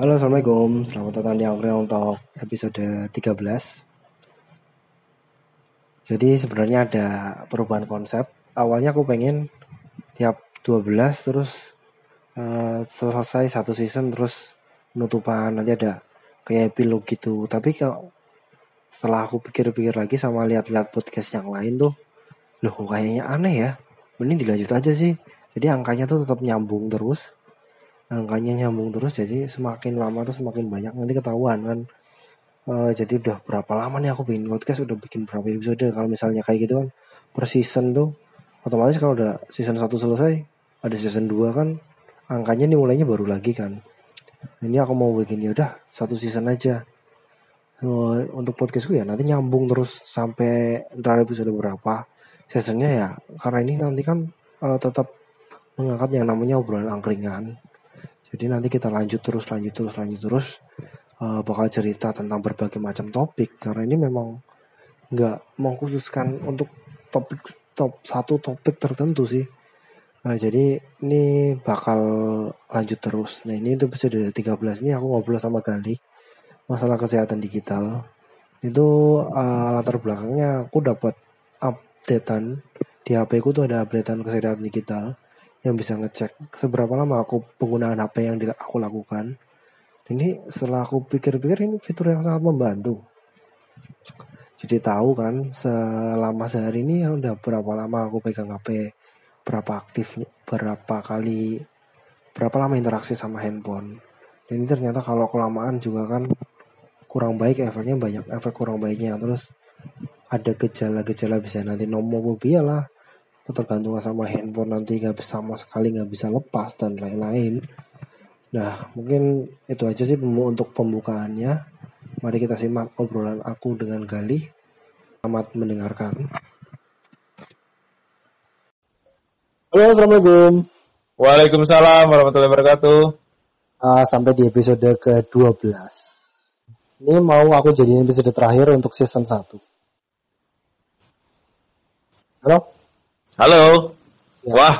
Halo, Assalamualaikum. Selamat datang di Angkring untuk episode 13. Jadi sebenarnya ada perubahan konsep. Awalnya aku pengen tiap 12 terus uh, selesai satu season terus penutupan nanti ada kayak epilog gitu. Tapi kalau setelah aku pikir-pikir lagi sama lihat-lihat podcast yang lain tuh, loh kok kayaknya aneh ya. Mending dilanjut aja sih. Jadi angkanya tuh tetap nyambung terus angkanya nyambung terus jadi semakin lama tuh semakin banyak nanti ketahuan kan. Uh, jadi udah berapa lama nih aku bikin podcast udah bikin berapa episode? Kalau misalnya kayak gitu kan per season tuh otomatis kalau udah season 1 selesai ada season 2 kan angkanya nih mulainya baru lagi kan. Ini aku mau bikin ya udah satu season aja. Uh, untuk podcastku ya nanti nyambung terus sampai ntar episode berapa seasonnya ya. Karena ini nanti kan uh, tetap mengangkat yang namanya obrolan angkringan jadi nanti kita lanjut terus, lanjut terus, lanjut terus. Uh, bakal cerita tentang berbagai macam topik karena ini memang nggak mengkhususkan untuk topik top satu topik tertentu sih. Nah, jadi ini bakal lanjut terus. Nah ini itu episode 13 ini aku ngobrol sama Gali masalah kesehatan digital. Itu uh, latar belakangnya aku dapat updatean di HP ku tuh ada updatean kesehatan digital yang bisa ngecek seberapa lama aku penggunaan HP yang aku lakukan. Ini setelah aku pikir-pikir ini fitur yang sangat membantu. Jadi tahu kan selama sehari ini udah berapa lama aku pegang HP, berapa aktif, berapa kali, berapa lama interaksi sama handphone. Dan ini ternyata kalau kelamaan juga kan kurang baik efeknya banyak efek kurang baiknya. Terus ada gejala-gejala bisa nanti nomofobia lah, ketergantungan sama handphone nanti nggak sama sekali nggak bisa lepas dan lain-lain. Nah mungkin itu aja sih untuk pembukaannya. Mari kita simak obrolan aku dengan Gali. Selamat mendengarkan. Halo, Assalamualaikum. Waalaikumsalam warahmatullahi wabarakatuh. Uh, sampai di episode ke-12. Ini mau aku jadi episode terakhir untuk season 1. Halo? Halo. Ya. Wah,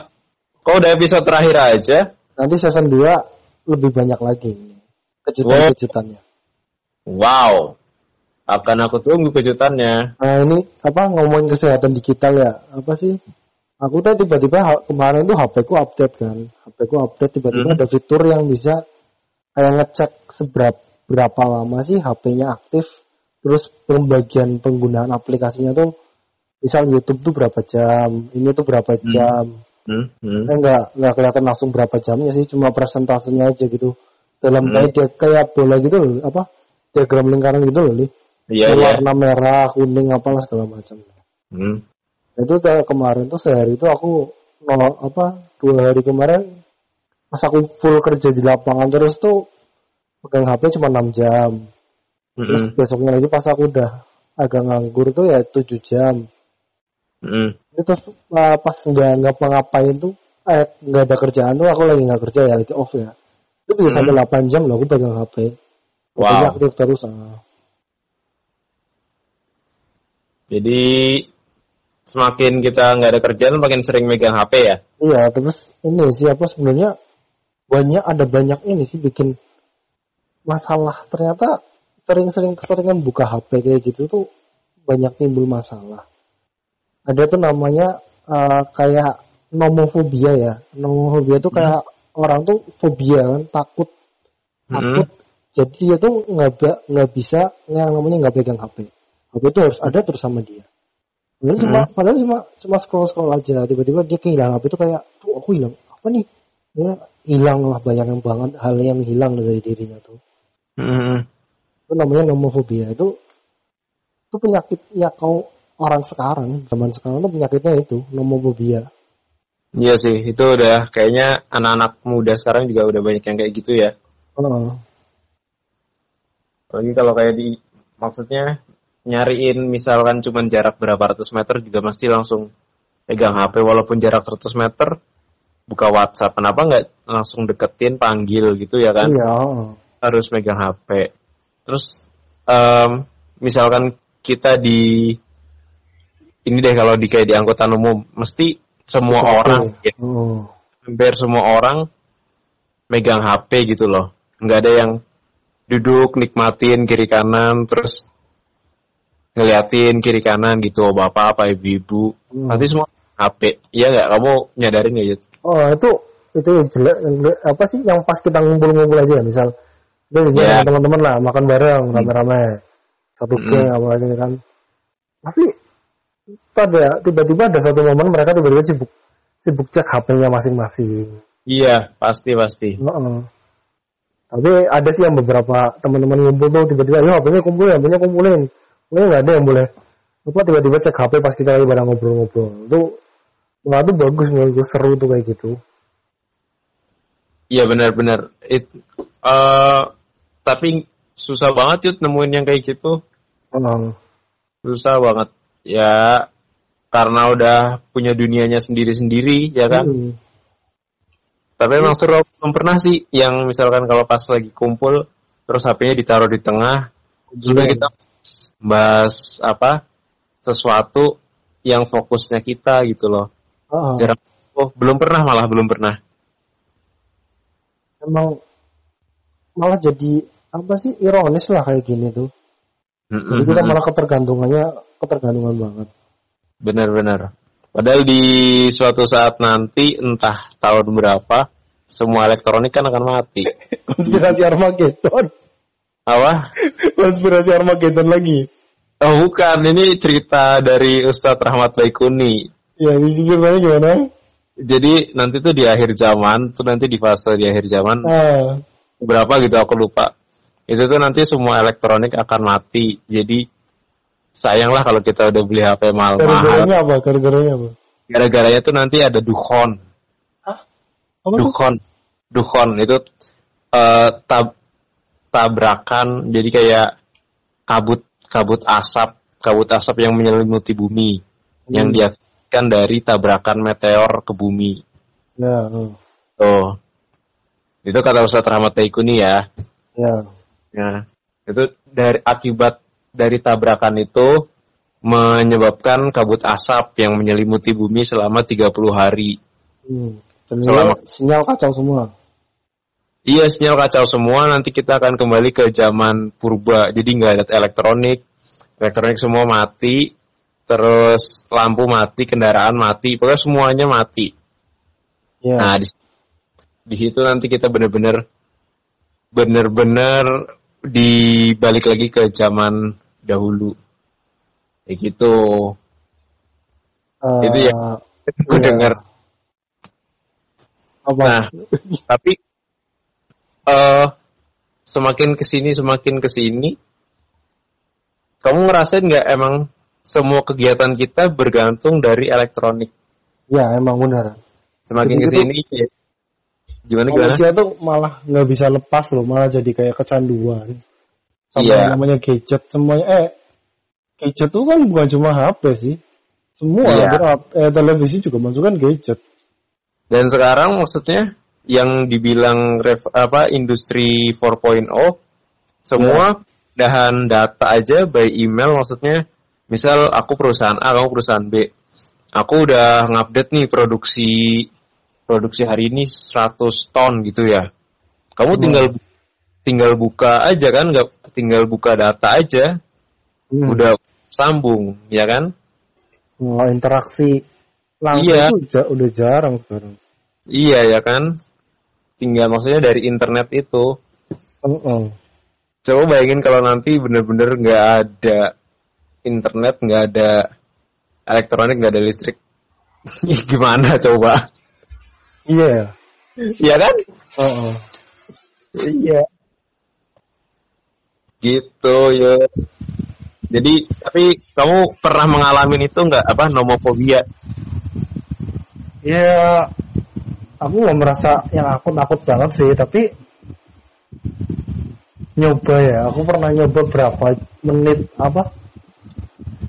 kok udah episode terakhir aja? Nanti season 2 lebih banyak lagi kejutan-kejutannya. Wow. Akan aku tunggu kejutannya. Nah, ini apa ngomongin kesehatan digital ya? Apa sih? Aku tuh tiba-tiba kemarin tuh HP ku update kan. HP ku update tiba-tiba hmm. ada fitur yang bisa kayak ngecek seberapa berapa lama sih HP-nya aktif. Terus pembagian penggunaan aplikasinya tuh misal YouTube tuh berapa jam, ini tuh berapa hmm. jam. Hmm. Hmm. Eh, enggak enggak kelihatan langsung berapa jamnya sih, cuma presentasenya aja gitu. Dalam hmm. kayak dia kayak bola gitu loh, apa? Diagram lingkaran gitu loh, nih. Iya, iya. Warna merah, kuning apalah segala macam. Hmm. Itu kemarin tuh sehari itu aku nol apa dua hari kemarin pas aku full kerja di lapangan terus tuh pegang HP cuma 6 jam. Terus -hmm. besoknya lagi pas aku udah agak nganggur tuh ya 7 jam. Mm. Itu uh, pas nggak nggak ngapain tuh, eh nggak ada kerjaan tuh aku lagi nggak kerja ya lagi off ya. Itu bisa mm. sampai 8 jam loh aku pegang HP. Wow. aktif terus. Uh. Jadi semakin kita nggak ada kerjaan makin sering megang HP ya? Iya, terus ini siapa sebenarnya banyak ada banyak ini sih bikin masalah ternyata sering-sering keseringan buka HP kayak gitu tuh banyak timbul masalah ada tuh namanya uh, kayak nomofobia ya. Nomofobia tuh kayak hmm. orang tuh fobia kan, takut, hmm. takut. Jadi dia tuh nggak nggak bisa yang namanya nggak pegang HP. HP itu harus ada terus sama dia. Padahal hmm. cuma padahal cuma cuma scroll scroll aja. Tiba-tiba dia kehilangan HP itu kayak tuh aku hilang apa nih? Ya hilang lah banyak yang banget hal yang hilang dari dirinya tuh. Hmm. Itu namanya nomofobia itu itu penyakitnya kau orang sekarang, zaman sekarang tuh penyakitnya itu nomofobia. Iya sih, itu udah kayaknya anak-anak muda sekarang juga udah banyak yang kayak gitu ya. Oh. Lagi kalau kayak di maksudnya nyariin misalkan cuma jarak berapa ratus meter juga mesti langsung pegang HP walaupun jarak 100 meter buka WhatsApp kenapa nggak langsung deketin panggil gitu ya kan iya harus megang HP terus um, misalkan kita di ini deh kalau di kayak di angkutan umum mesti semua okay. orang ya, oh. hampir semua orang megang HP gitu loh nggak ada yang duduk nikmatin kiri kanan terus ngeliatin kiri kanan gitu oh, bapak apa ibu-ibu Hmm. nanti semua HP iya nggak kamu nyadarin nggak Yud? Oh itu itu jelek apa sih yang pas kita ngumpul-ngumpul aja ya misal kita janjian Ya. sama teman-teman lah makan bareng rame-rame satu Hmm. geng apa aja kan pasti ada tiba-tiba ada satu momen mereka tiba-tiba sibuk sibuk cek HP-nya masing-masing. iya pasti pasti Heeh. Tapi ada sih yang beberapa teman-teman ngumpul tuh tiba-tiba, ya HP-nya kumpulin, HP-nya kumpulin. Ini nggak ada yang boleh. Apa tiba-tiba cek HP pas kita lagi pada ngobrol-ngobrol. Itu Wah itu bagus menurut gue seru tuh kayak gitu. iya benar-benar it eh, tapi susah banget Yud nemuin yang kayak gitu Heeh. susah banget ya karena udah punya dunianya sendiri-sendiri ya kan Hmm. Tapi emang seru belum pernah sih yang misalkan kalau pas lagi kumpul terus HP-nya ditaruh di tengah, sudah Iya. kita bahas apa sesuatu yang fokusnya kita gitu loh. Heeh. Jarang oh, belum pernah malah belum pernah. Emang malah jadi apa sih ironis lah kayak gini tuh. Jadi kita malah ketergantungannya ketergantungan banget. benar-benar. Padahal di suatu saat nanti entah tahun berapa semua elektronik kan akan mati. Konspirasi Armageddon. Apa? Konspirasi Armageddon lagi. Oh bukan, ini cerita dari Ustadz Rahmat Baikuni. Ya, ini ceritanya gimana? Jadi nanti tuh di akhir zaman, tuh nanti di fase di akhir zaman Ah, berapa gitu aku lupa. Itu tuh nanti semua elektronik akan mati. Jadi sayanglah kalau kita udah beli HP mahal-mahal. gara-garanya apa? Gara-garanya apa? Gara-garanya tuh nanti ada dukhon. Apa tuh? Dukhon. Dukhon itu eh, tab tabrakan jadi kayak kabut kabut asap, kabut asap yang menyelimuti bumi yang Hmm. diakibatkan dari tabrakan meteor ke bumi. Ya, oh. Tuh. Itu kata Ustadz Rahmat Baikuni ya. ya. Ya, itu dari akibat dari tabrakan itu menyebabkan kabut asap yang menyelimuti bumi selama 30 hari. Hmm. Selama- sinyal kacau semua. Iya, sinyal kacau semua. Nanti kita akan kembali ke zaman purba. Jadi nggak ada elektronik, elektronik semua mati, terus lampu mati, kendaraan mati, pokoknya semuanya mati. Ya. Nah, di, di situ nanti kita bener-bener bener-bener dibalik lagi ke zaman dahulu. Kayak gitu. Eh, itu ya. Gue Iya. denger. apa? Nah, tapi eh semakin ke sini semakin ke sini, kamu ngerasain nggak emang semua kegiatan kita bergantung dari elektronik. Ya, emang benar. Semakin Jadi itu- ke sini, ya. Gimana gimana? Manusia tuh malah nggak bisa lepas loh, malah jadi kayak kecanduan. Sama Iya. yang namanya gadget semuanya. Eh, gadget tuh kan bukan cuma HP sih. Semua, hampir ap- eh, televisi juga masuk kan gadget. Dan sekarang maksudnya yang dibilang ref, apa industri 4.0 semua dahan data aja by email maksudnya misal aku perusahaan A kamu perusahaan B aku udah ngupdate nih produksi produksi hari ini 100 ton gitu ya kamu Hmm. tinggal tinggal buka aja kan nggak tinggal buka data aja Hmm. udah sambung ya kan Wah, interaksi langsung Iya. ja- udah jarang sekarang. iya ya kan tinggal maksudnya dari internet itu Heeh. Coba bayangin kalau nanti bener-bener nggak ada internet, nggak ada elektronik, nggak ada listrik. Gimana coba? Iya. Iya kan? Heeh. Iya. Gitu ya. Jadi, tapi kamu pernah mengalami itu nggak apa nomofobia? Ya, aku nggak merasa yang aku takut banget sih, tapi nyoba ya. Aku pernah nyoba berapa menit apa?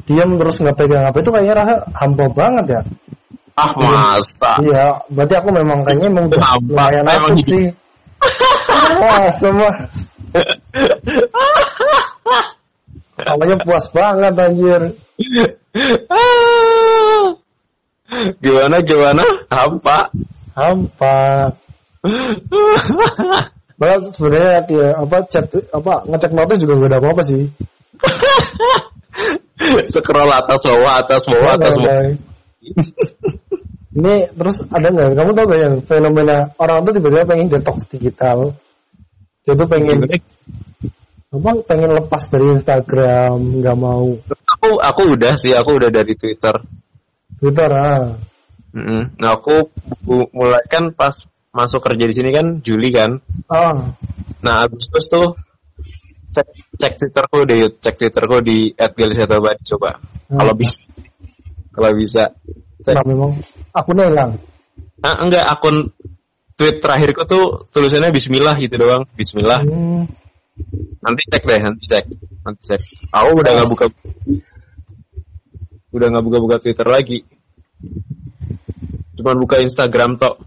Diam terus nggak pegang HP itu kayaknya rasa hampa banget ya. Ah masa? Iya, berarti aku memang kayaknya emang lumayan takut gitu. sih. Wah, semua. Awalnya puas banget anjir. gimana gimana? Hampa. Hampa. Malah sebenarnya dia apa chat apa ngecek notif juga gak ada apa-apa sih. Scroll atas bawah, atas bawah, atas bawah. Ini terus ada nggak? Kamu tau gak yang fenomena orang tuh tiba-tiba pengen detox digital. Dia tuh pengen apa? Pengen lepas dari Instagram, nggak mau Aku aku udah sih, aku udah dari Twitter. Twitter ah. Mm-mm. Nah aku mulai kan pas masuk kerja di sini kan Juli kan. Ah, Nah Agustus tuh cek cek Twitterku deh, cek Twitterku di @galisatobadi coba. Hmm. Kalau bisa, kalau bisa. Cek. nah memang akunnya hilang. Ah, enggak akun tweet terakhirku tuh tulisannya Bismillah gitu doang, Bismillah. Hmm. Nanti cek deh, nanti cek, nanti cek. Aku udah nggak buka, udah nggak buka-buka Twitter lagi. Cuman buka Instagram tok.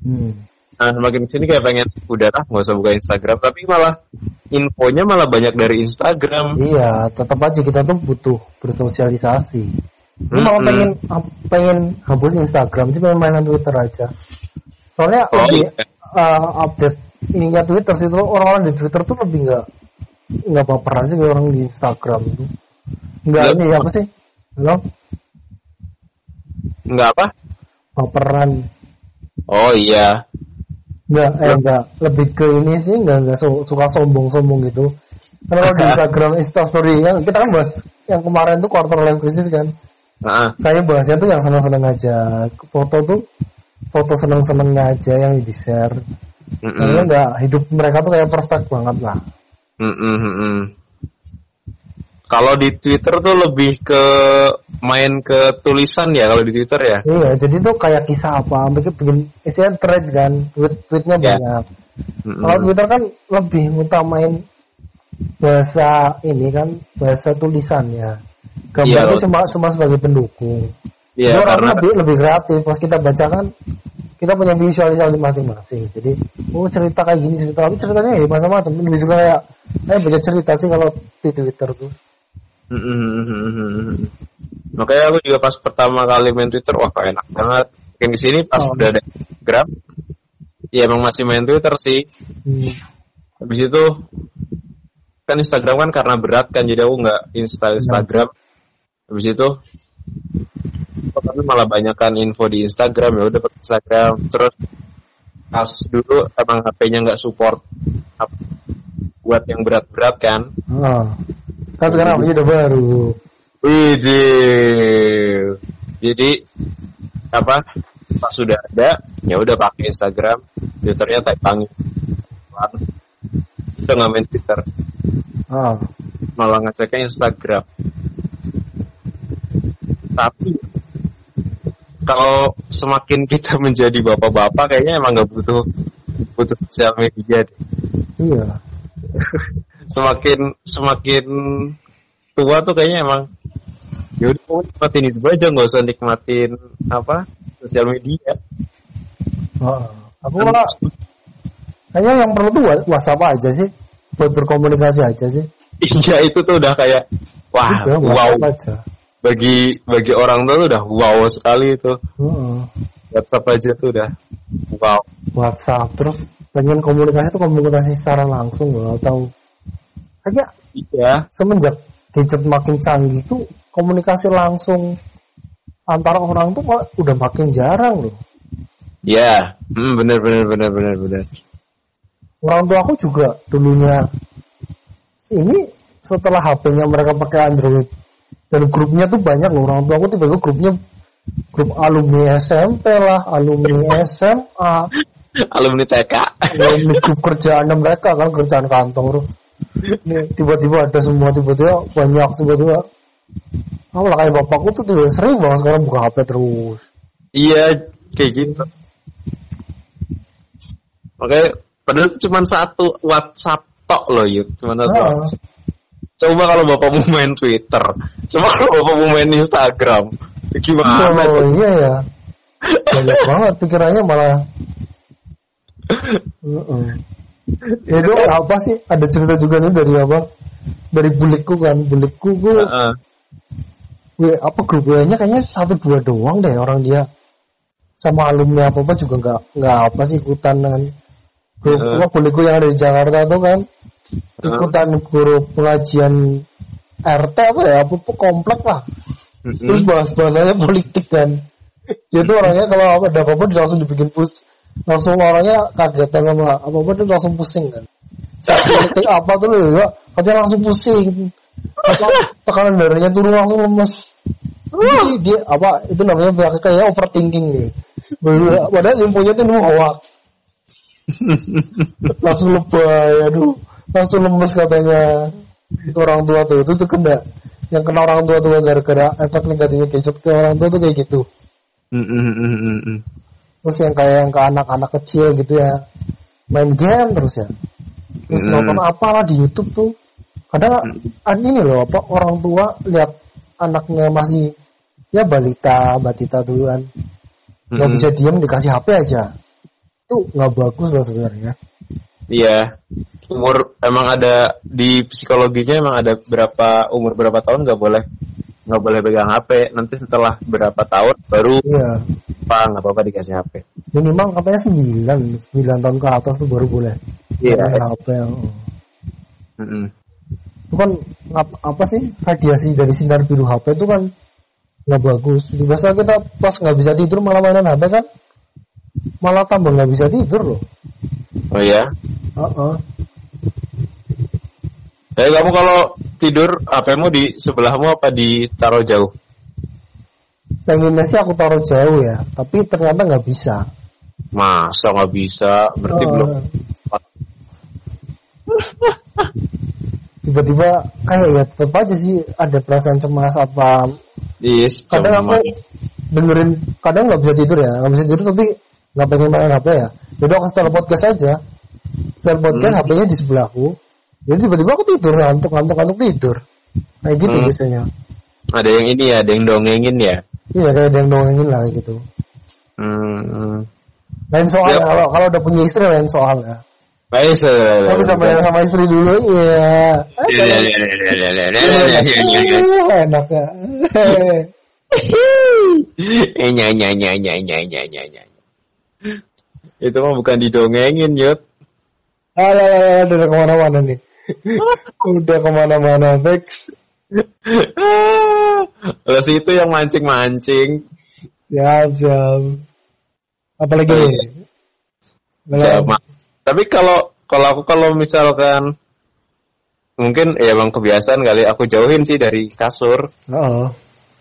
Hmm. Nah, semakin sini kayak pengen udah lah nggak usah buka Instagram, tapi malah infonya malah banyak dari Instagram. Iya, tetap aja kita tuh butuh bersosialisasi. Lu malah Mm-mm. pengen pengen hapus Instagram sih pengen mainan Twitter aja. Soalnya Oh, lebih iya. uh, update ininya Twitter sih tuh orang-orang di Twitter tuh lebih nggak nggak baperan sih orang di Instagram itu. Nggak Nggak. ini apa sih? Halo? Nggak apa? Baperan. Oh iya. Nggak, eh Nggak. Lebih ke ini sih nggak nggak su- suka sombong-sombong gitu. Karena kalau di Instagram Instastory yang kita kan bahas yang kemarin tuh quarter life crisis kan. Nah, Kayaknya bahasnya tuh yang seneng-seneng aja. Foto tuh foto seneng-senengnya aja yang di share. mm-mm. Kayaknya nggak hidup mereka tuh kayak perfect banget lah. Mm-mm. Kalau di Twitter tuh lebih ke main ke tulisan ya kalau di Twitter ya. Iya, jadi tuh kayak kisah apa, bikin bikin isinya thread kan, tweet tweetnya Ya. banyak. Mm-mm. Kalau Twitter kan lebih ngutamain bahasa ini kan bahasa tulisannya. Gambar Iya, itu cuma cuma sebagai pendukung. Iya, karena lebih lebih kreatif pas kita baca kan kita punya visualisasi masing-masing. Jadi oh cerita kayak gini cerita tapi ceritanya ya macam-macam. Lebih suka kayak saya baca cerita sih kalau di Twitter tuh. Makanya aku juga pas pertama kali main Twitter, wah kok enak banget. Makin ke sini pas Oh. udah ada Instagram, ya emang masih main Twitter sih. Hmm. Habis itu kan Instagram kan karena berat kan, jadi aku nggak install Instagram. Habis itu tapi malah banyakkan info di Instagram ya udah pakai Instagram. Terus pas dulu emang HP-nya nggak support buat yang berat-berat kan. Ah. Kan sekarang udah baru. Widih. Jadi apa? Pas sudah ada, ya udah pakai Instagram, Twitternya type panggi. Udah nggak main Twitter, Ah. malah ngeceknya Instagram. Tapi kalau semakin kita menjadi bapak-bapak, kayaknya emang nggak butuh butuh sosial media. deh. Iya. Semakin semakin tua tuh kayaknya emang ya udah nikmatin hidup aja nggak usah nikmatin apa sosial media Ah. Aku malah kayaknya yang perlu tuh WhatsApp aja sih buat berkomunikasi aja sih. iya itu tuh udah kayak wah Udah, wow aja. bagi bagi orang tuh udah wow sekali itu Heeh. WhatsApp aja tuh udah wow WhatsApp terus pengen komunikasi tuh komunikasi secara langsung loh atau kayaknya iya semenjak gadget makin canggih tuh komunikasi langsung antara orang tuh udah makin jarang loh. iya hmm, bener bener bener bener bener Orang tua aku juga dulunya ini setelah HP-nya mereka pakai Android dan grupnya tuh banyak loh orang tua aku tiba-tiba grupnya grup alumni SMP lah, alumni SMA, alumni TK alumni grup kerjaan mereka kan kerjaan kantor. Tiba-tiba ada semua tiba-tiba banyak tiba-tiba. Aku lah kayak bapakku tuh tuh sering banget sekarang buka HP terus. iya kayak gitu makanya padahal cuma satu WhatsApp tok loh yuk cuma satu. WhatsApp. coba kalau bapakmu main Twitter coba kalau bapakmu main Instagram gimana oh sih? iya ya. Banyak banget pikirannya malah. Heeh. Itu apa sih? Ada cerita juga nih dari apa? Dari bulikku kan, bulikku gue, Heeh. gue apa grup nya kayaknya satu dua doang deh orang dia sama alumni apa apa juga nggak nggak apa sih ikutan kan grup Heeh. apa buliku yang ada di Jakarta tuh kan ikutan grup pengajian RT apa ya apa tuh komplek lah. Mm-mm. terus bahas bahasanya politik kan. Dia tuh orangnya kalau apa ada apa langsung dibikin pus langsung orangnya kagetan sama apa apa dia langsung pusing kan. Saat politik apa tuh juga katanya langsung pusing. Tekanan darahnya turun langsung lemes. Jadi dia apa itu namanya kayak kayak overthinking gitu. Padahal- padahal infonya tuh nemu hoax langsung lebay aduh. Langsung lemes katanya. Orang tua tuh itu tuh kena. Yang kena orang tua tuh gara-gara efek negatifnya gadget ke orang tua tuh kayak gitu. Mm-mm-mm-mm-mm. terus yang kayak yang ke anak-anak kecil gitu ya main game terus ya. Terus Hmm. nonton apalah di YouTube tuh. Kadang an ini loh apa orang tua lihat anaknya masih ya balita batita tuh kan nggak bisa diem dikasih HP aja itu nggak bagus loh sebenarnya Iya. Umur emang ada di psikologinya emang ada berapa umur berapa tahun nggak boleh nggak boleh pegang HP. Nanti setelah berapa tahun baru iya apa nggak apa-apa dikasih HP. minimal katanya 9 9 tahun ke atas tuh baru boleh Iya. Main HP yang Mm-mm. itu kan apa sih radiasi dari sinar biru HP itu kan nggak bagus biasa kita pas nggak bisa tidur malah mainan HP kan malah tambah nggak bisa tidur loh Oh ya. Heeh. Jadi kamu kalau tidur HP-mu di sebelahmu apa ditaruh jauh? pengennya sih aku taruh jauh ya tapi ternyata nggak bisa Masa nggak bisa? Berarti Heeh. belum. tiba-tiba kayak ya tetap aja sih ada perasaan cemas apa Yes, kadang aku cuman. dengerin kadang nggak bisa tidur ya nggak bisa tidur tapi nggak pengen main HP ya jadi aku setel podcast aja setel podcast hmm. HP-nya di sebelahku jadi tiba-tiba aku tidur ngantuk ngantuk ngantuk tidur kayak gitu hmm. biasanya ada yang ini ya ada yang dongengin ya iya kayak ada yang dongengin lah kayak gitu hmm. lain soal ya. kalau kalau udah punya istri lain soal ya Baik, Tapi sama sama istri dulu, iya. Enak ya. Nya nya nya nya nya nya nya. Itu mah bukan didongengin, Yud. Alah, alah, alah, udah ke mana-mana nih udah ke mana-mana Bex Terus itu yang mancing-mancing. Siap, siap. Apalagi Oh. Sama. Tapi kalau kalau aku kalau misalkan mungkin ya emang kebiasaan kali aku jauhin sih dari kasur. Oh.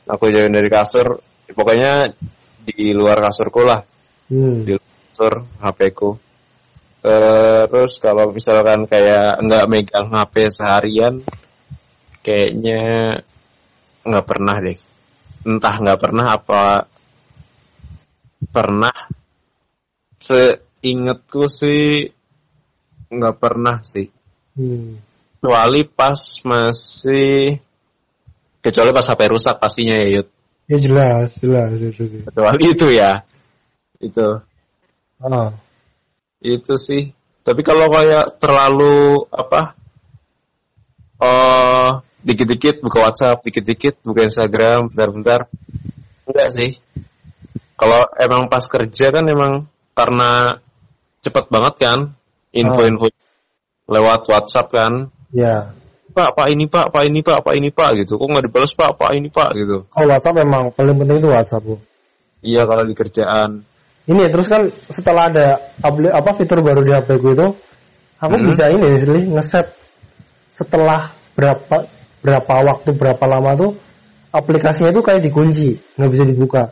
Aku jauhin dari kasur. Pokoknya di luar kasurku lah, Hmm. di luar HP ku. Terus kalau misalkan kayak nggak megang HP seharian, kayaknya nggak pernah deh. Entah nggak pernah apa pernah. Seingetku sih nggak pernah sih. Hmm. Kecuali pas masih kecuali pas HP rusak pastinya ya Yud. Ya jelas, jelas sih. Kecuali itu ya. Itu. Oh. itu sih tapi kalau kayak terlalu apa oh dikit-dikit buka WhatsApp dikit-dikit buka Instagram bentar-bentar enggak sih kalau emang pas kerja kan emang karena cepet banget kan info-info lewat WhatsApp kan Ya. pak pak ini pak pak ini pak pak ini pak gitu kok nggak dibalas pak pak ini pak gitu Kalau WhatsApp memang paling penting itu WhatsApp, Bu. iya kalau di kerjaan Ini terus kan setelah ada apa fitur baru di HP gue itu, aku Hmm. bisa ini sih ngeset setelah berapa berapa waktu berapa lama tuh aplikasinya itu kayak dikunci, nggak bisa dibuka.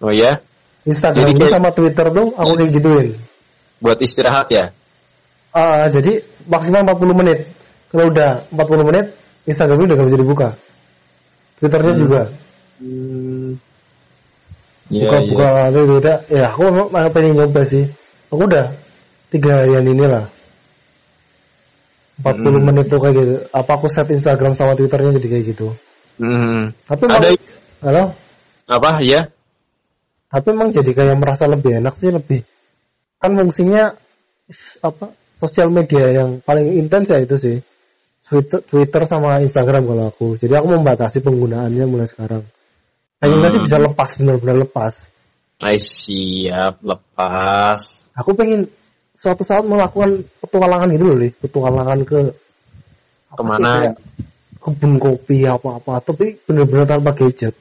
oh ya Instagram Jadi sama Twitter tuh aku kayak gituin. buat istirahat ya Ah, jadi maksimal 40 menit. Kalau udah 40 menit, Instagram udah gak bisa dibuka. Twitternya Hmm. juga. Iya, buka iya. buka itu tidak. Ya aku memang pengen nyoba sih. Aku udah tiga harian inilah. 40 Hmm. menit tuh kayak gitu. Apa aku set Instagram sama Twitternya jadi kayak gitu. Hmm. Tapi emang, ada halo? apa ya Tapi emang jadi kayak merasa lebih enak sih lebih. Kan fungsinya apa sosial media yang paling intens ya itu sih. Twitter, Twitter sama Instagram kalau aku. Jadi aku membatasi penggunaannya mulai sekarang. Sih Hmm. bisa lepas benar-benar lepas. Ay, siap lepas Aku pengen suatu saat melakukan petualangan gitu loh, petualangan ke sih, Ke mana? kayak kebun kopi apa-apa, tapi bener-bener tanpa gadget,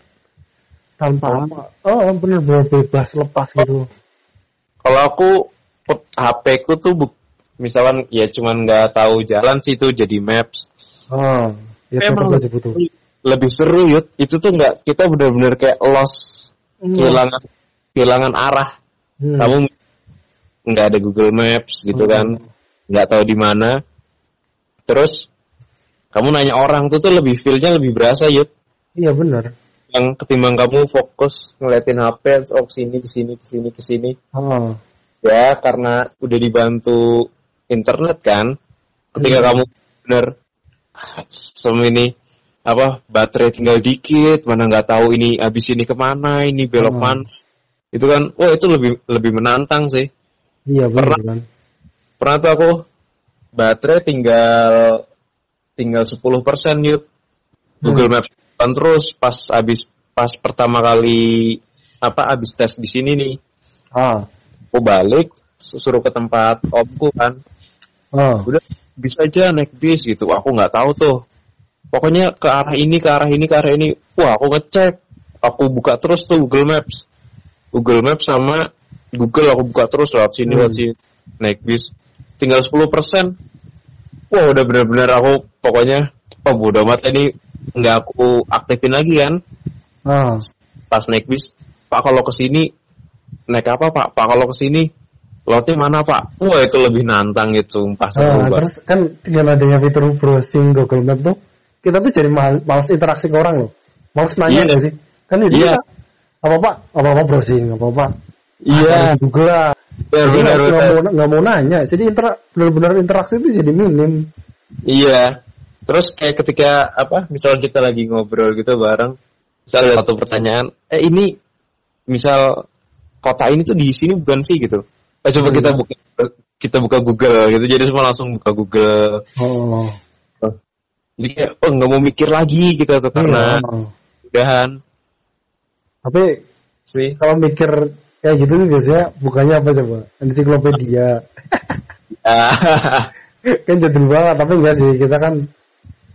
tanpa Oh. apa, oh bener-bener bebas lepas gitu. Kalau aku HP ku tuh buk- misalkan ya cuman nggak tahu jalan sih itu jadi maps. Ah, ya Memang tetap aja butuh. Lebih seru yut. Itu tuh nggak kita benar-benar kayak lost kehilangan kehilangan arah. Hmm. Kamu nggak ada Google Maps gitu Hmm. kan, nggak tahu di mana. Terus kamu nanya orang tuh tuh lebih feelnya lebih berasa yut. Iya bener. Yang ketimbang kamu fokus ngeliatin HP, oh ke sini ke sini ke sini ke sini. Ah, Ya karena udah dibantu internet kan. Ketika Hmm. kamu bener "Ah, sem ini apa baterai tinggal dikit, mana nggak tahu ini habis ini ke mana, ini belok Hmm. Itu kan, oh itu lebih lebih menantang sih. iya bener Pernah. kan. Pernah tuh aku baterai tinggal tinggal 10% yuk. Google Maps kan terus pas habis pas pertama kali apa habis tes di sini nih, Ah, aku balik suruh ke tempat omku kan. ah, udah bisa aja naik bis gitu aku nggak tahu tuh pokoknya ke arah ini ke arah ini ke arah ini. Wah aku ngecek. Aku buka terus tuh Google Maps. Google Maps sama Google aku buka terus lewat sini Hmm. lewat sini. Naik bis. Tinggal 10% wah udah bener-bener aku pokoknya oh bodo amat ini nggak aku aktifin lagi kan? Ah. pas naik bis pak kalau ke sini naik apa pak? Pak kalau ke sini lotnya mana pak? Wah itu lebih nantang gitu sumpah seru Nah, terus kan dengan adanya fitur browsing Google Map tuh, kita tuh jadi mal malas interaksi ke orang loh. Malas nanya Iya. nggak sih? Kan jadi Iya. kita, apa-apa, apa-apa browsing, apa-apa. Iya, Ah, Google lah. benar Jadi benar nggak benar. mau, mau nanya. Jadi intera- benar-benar interaksi itu jadi minim. Iya. Terus kayak ketika apa, misal kita lagi ngobrol gitu bareng, misal ada satu pertanyaan, eh ini misal kota ini tuh di sini bukan sih gitu. Eh, coba Hmm. kita buka kita buka Google gitu, jadi semua langsung buka Google. Oh, Jadi kayak oh nggak mau mikir lagi gitu tuh karena udahan Tapi sih. kalau mikir kayak gitu tuh biasanya bukannya apa coba? Ensiklopedia. Ah, kan jadul banget tapi enggak sih kita kan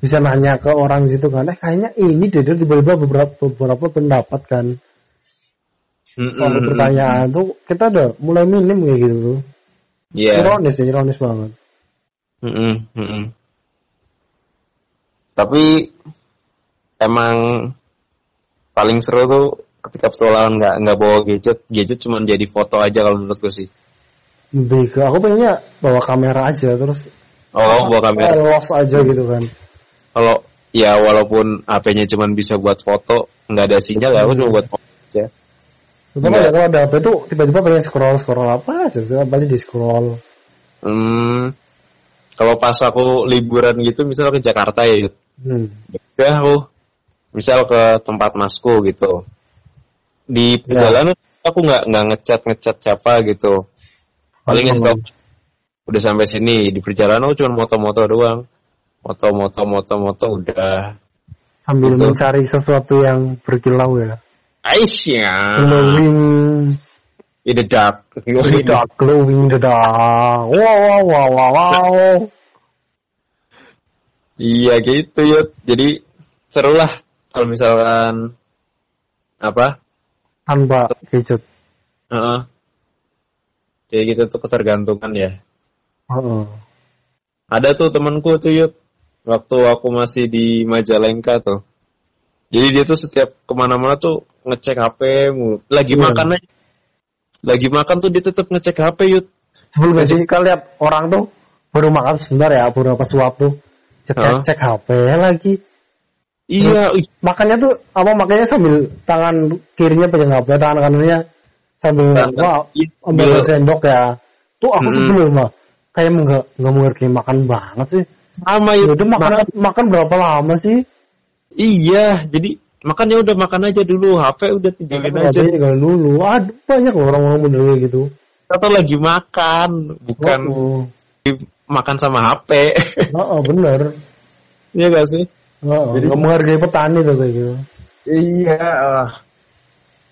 bisa nanya ke orang situ kan eh kayaknya ini deh tiba-tiba beberapa beberapa pendapat kan mm, soal mm, mm. pertanyaan tuh kita udah mulai minim kayak gitu tuh Iya. ironis ya ironis banget Mm-mm, mm-mm. Tapi emang paling seru tuh ketika petualangan nggak nggak bawa gadget, gadget cuma jadi foto aja kalau menurut gue sih. lebih ke aku pengennya bawa kamera aja terus Oh, bawa kamera. los aja gitu kan Kalau ya walaupun HP-nya cuma bisa buat foto, nggak ada sinyal ya, aku cuma buat foto aja. Enggak. ya kalau ada HP tuh tiba-tiba pengen scroll scroll apa aja paling di scroll Hmm, kalau pas aku liburan gitu, misal ke Jakarta ya. Hmm. udah aku misal ke tempat masku gitu. Di perjalanan aku nggak nggak ngecat ngecat siapa gitu. Paling Oh. udah sampai sini di perjalanan aku cuma moto-moto doang. Moto-moto moto-moto udah. sambil Betul. mencari sesuatu yang berkilau ya Aisyah. glowing In the dark. in the dark glowing in the dark wow wow wow wow, wow. Iya gitu ya. Jadi seru lah kalau misalkan apa? tanpa gadget Heeh. Kayak gitu tuh ketergantungan ya. Heeh. Ada tuh temanku tuh yuk waktu aku masih di Majalengka tuh. Jadi dia tuh setiap ke mana-mana tuh ngecek HP mulu. Lagi Iya. makan aja. Lagi makan tuh dia tetap ngecek HP yuk. sebelum sih kalau lihat orang tuh baru makan sebentar ya beberapa suap tuh cek cek HP lagi. Iya, ih, makannya tuh apa makanya sambil tangan kirinya pegang HP tangan kanannya sambil Tangan- wah iya, ambil iya. sendok ya. Tuh aku Mm-mm. sebelum mah kayak nggak nggak mengerti makan banget sih. Sama ya yuk. udah makan makan berapa lama sih? Iya, jadi makannya udah makan aja dulu, HP udah tinggalin aja. Makan tinggal dulu. Aduh banyak loh orang-orang bener gitu. Tuh lagi makan, bukan oh, makan sama HP. oh, oh, bener Iya gak sih? oh, Jadi- nggak menghargai petani tuh kayak gitu Iya. ah.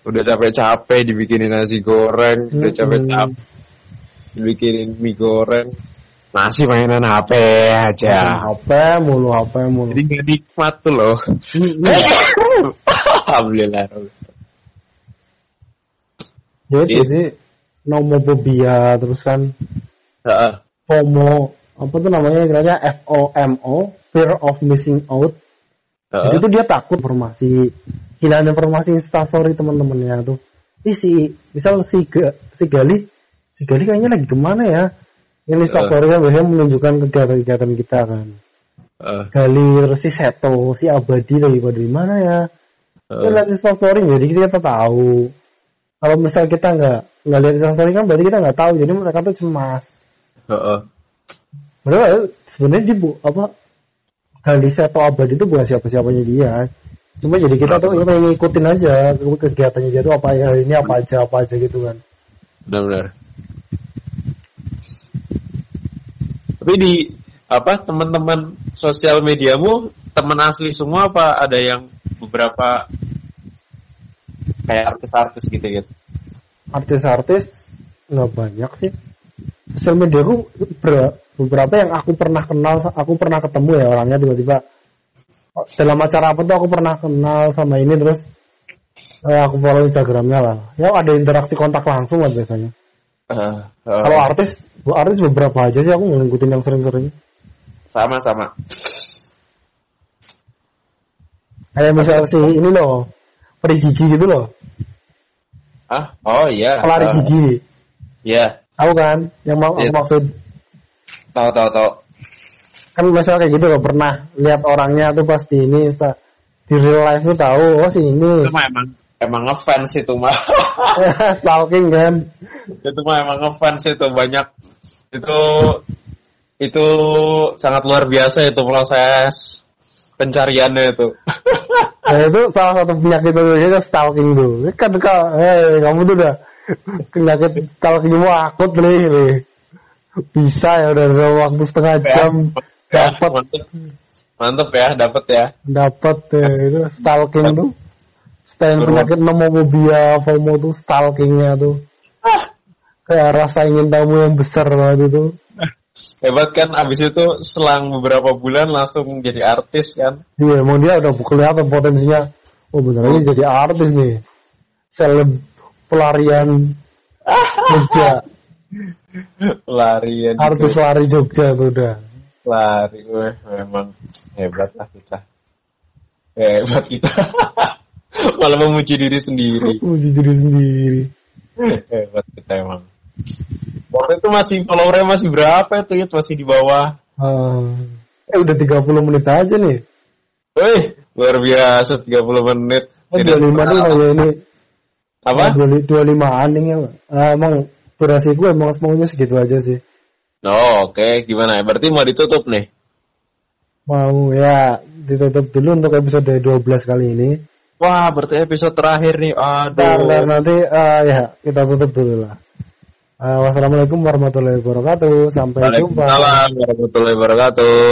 Udah capek-capek dibikinin nasi goreng, udah Mm-mm. capek-capek bikinin mie goreng masih mainan HP aja HP mulu HP mulu jadi nggak nikmat tuh loh alhamdulillah ya itu sih nomofobia terus kan Heeh. FOMO apa tuh namanya istilahnya? FOMO fear of missing out. Jadi tuh dia takut informasi kehilangan informasi instastory teman-temannya tuh. Ih, si misal si Ga- si Gali si Gali kayaknya lagi ke mana ya? Ini instastory kan biasanya menunjukkan kegiatan-kegiatan kita kan. Heeh. Gali terus si Seto si Abadi lagi pada di mana ya? Kita Heeh. lihat instastory jadi kita tahu. Kalau misal kita nggak nggak lihat instastory kan berarti kita nggak tahu. Jadi mereka tuh cemas Heeh. Padahal sebenarnya dia bu, apa Galisa atau Abadi itu bukan siapa-siapanya dia. Cuma jadi kita tuh kita ngikutin aja ke- kegiatannya dia tuh apa ya ini apa aja apa aja gitu kan. benar-benar tapi di apa teman-teman sosial mediamu teman asli semua apa ada yang beberapa kayak artis-artis gitu gitu Artis-artis nggak banyak sih. Sosial media aku ber- beberapa yang aku pernah kenal, aku pernah ketemu ya orangnya tiba-tiba dalam acara apa tuh aku pernah kenal sama ini terus eh, aku follow Instagramnya lah. Ya ada interaksi kontak langsung lah biasanya. Eh, Kalau artis, artis beberapa aja sih aku ngikutin yang sering-sering. sama sama Kayak misal si ini loh, peri gigi gitu loh, ah oh iya pelari Eh, gigi. iya Tahu kan? Yang mau Iya. maksud tahu tahu tahu. Kan misal kayak gitu loh pernah lihat orangnya tuh pasti ini di real life tuh tahu oh si ini. Itu mah emang emang ngefans itu mah. Stalking kan? Itu mah emang ngefans itu banyak. Itu itu sangat luar biasa itu proses pencariannya itu. Nah itu salah satu penyakit itu ya stalking tuh kan kau eh kamu tuh udah penyakit stalkingmu akut nih, nih. bisa ya udah waktu setengah jam. Dapat. Mantep. Mantep ya dapat ya. Dapat ya, itu stalking tuh. Selain Beru- penyakit nomofobia FOMO tuh stalkingnya tuh. Kayak rasa ingin tahu yang besar banget itu. Hebat kan abis itu selang beberapa bulan langsung jadi artis kan. Iya emang dia udah kelihatan potensinya. Oh bener aja jadi artis nih. Seleb pelarian Jogja. Larian artis lari Jogja tuh udah lari weh memang hebat lah kita. Hebat kita. Malah memuji diri sendiri. Uji diri sendiri. Hebat kita emang. Waktu itu masih followernya masih berapa itu ya masih di bawah. Ah. eh udah 30 menit aja nih. Wih, luar biasa 30 menit. oh Tidak 25 nih kayak ini Apa? Ah, 25 aning ya Pak. Ah, emang durasi gue emang maunya segitu aja sih Oh, oke. Gimana? Berarti mau ditutup nih? mau ya ditutup dulu untuk episode 12 kali ini Wah, berarti episode terakhir nih. Aduh. ntar nanti ah, ya kita tutup dulu lah Ah, wassalamualaikum warahmatullahi wabarakatuh sampai jumpa Waalaikumsalam warahmatullahi wabarakatuh.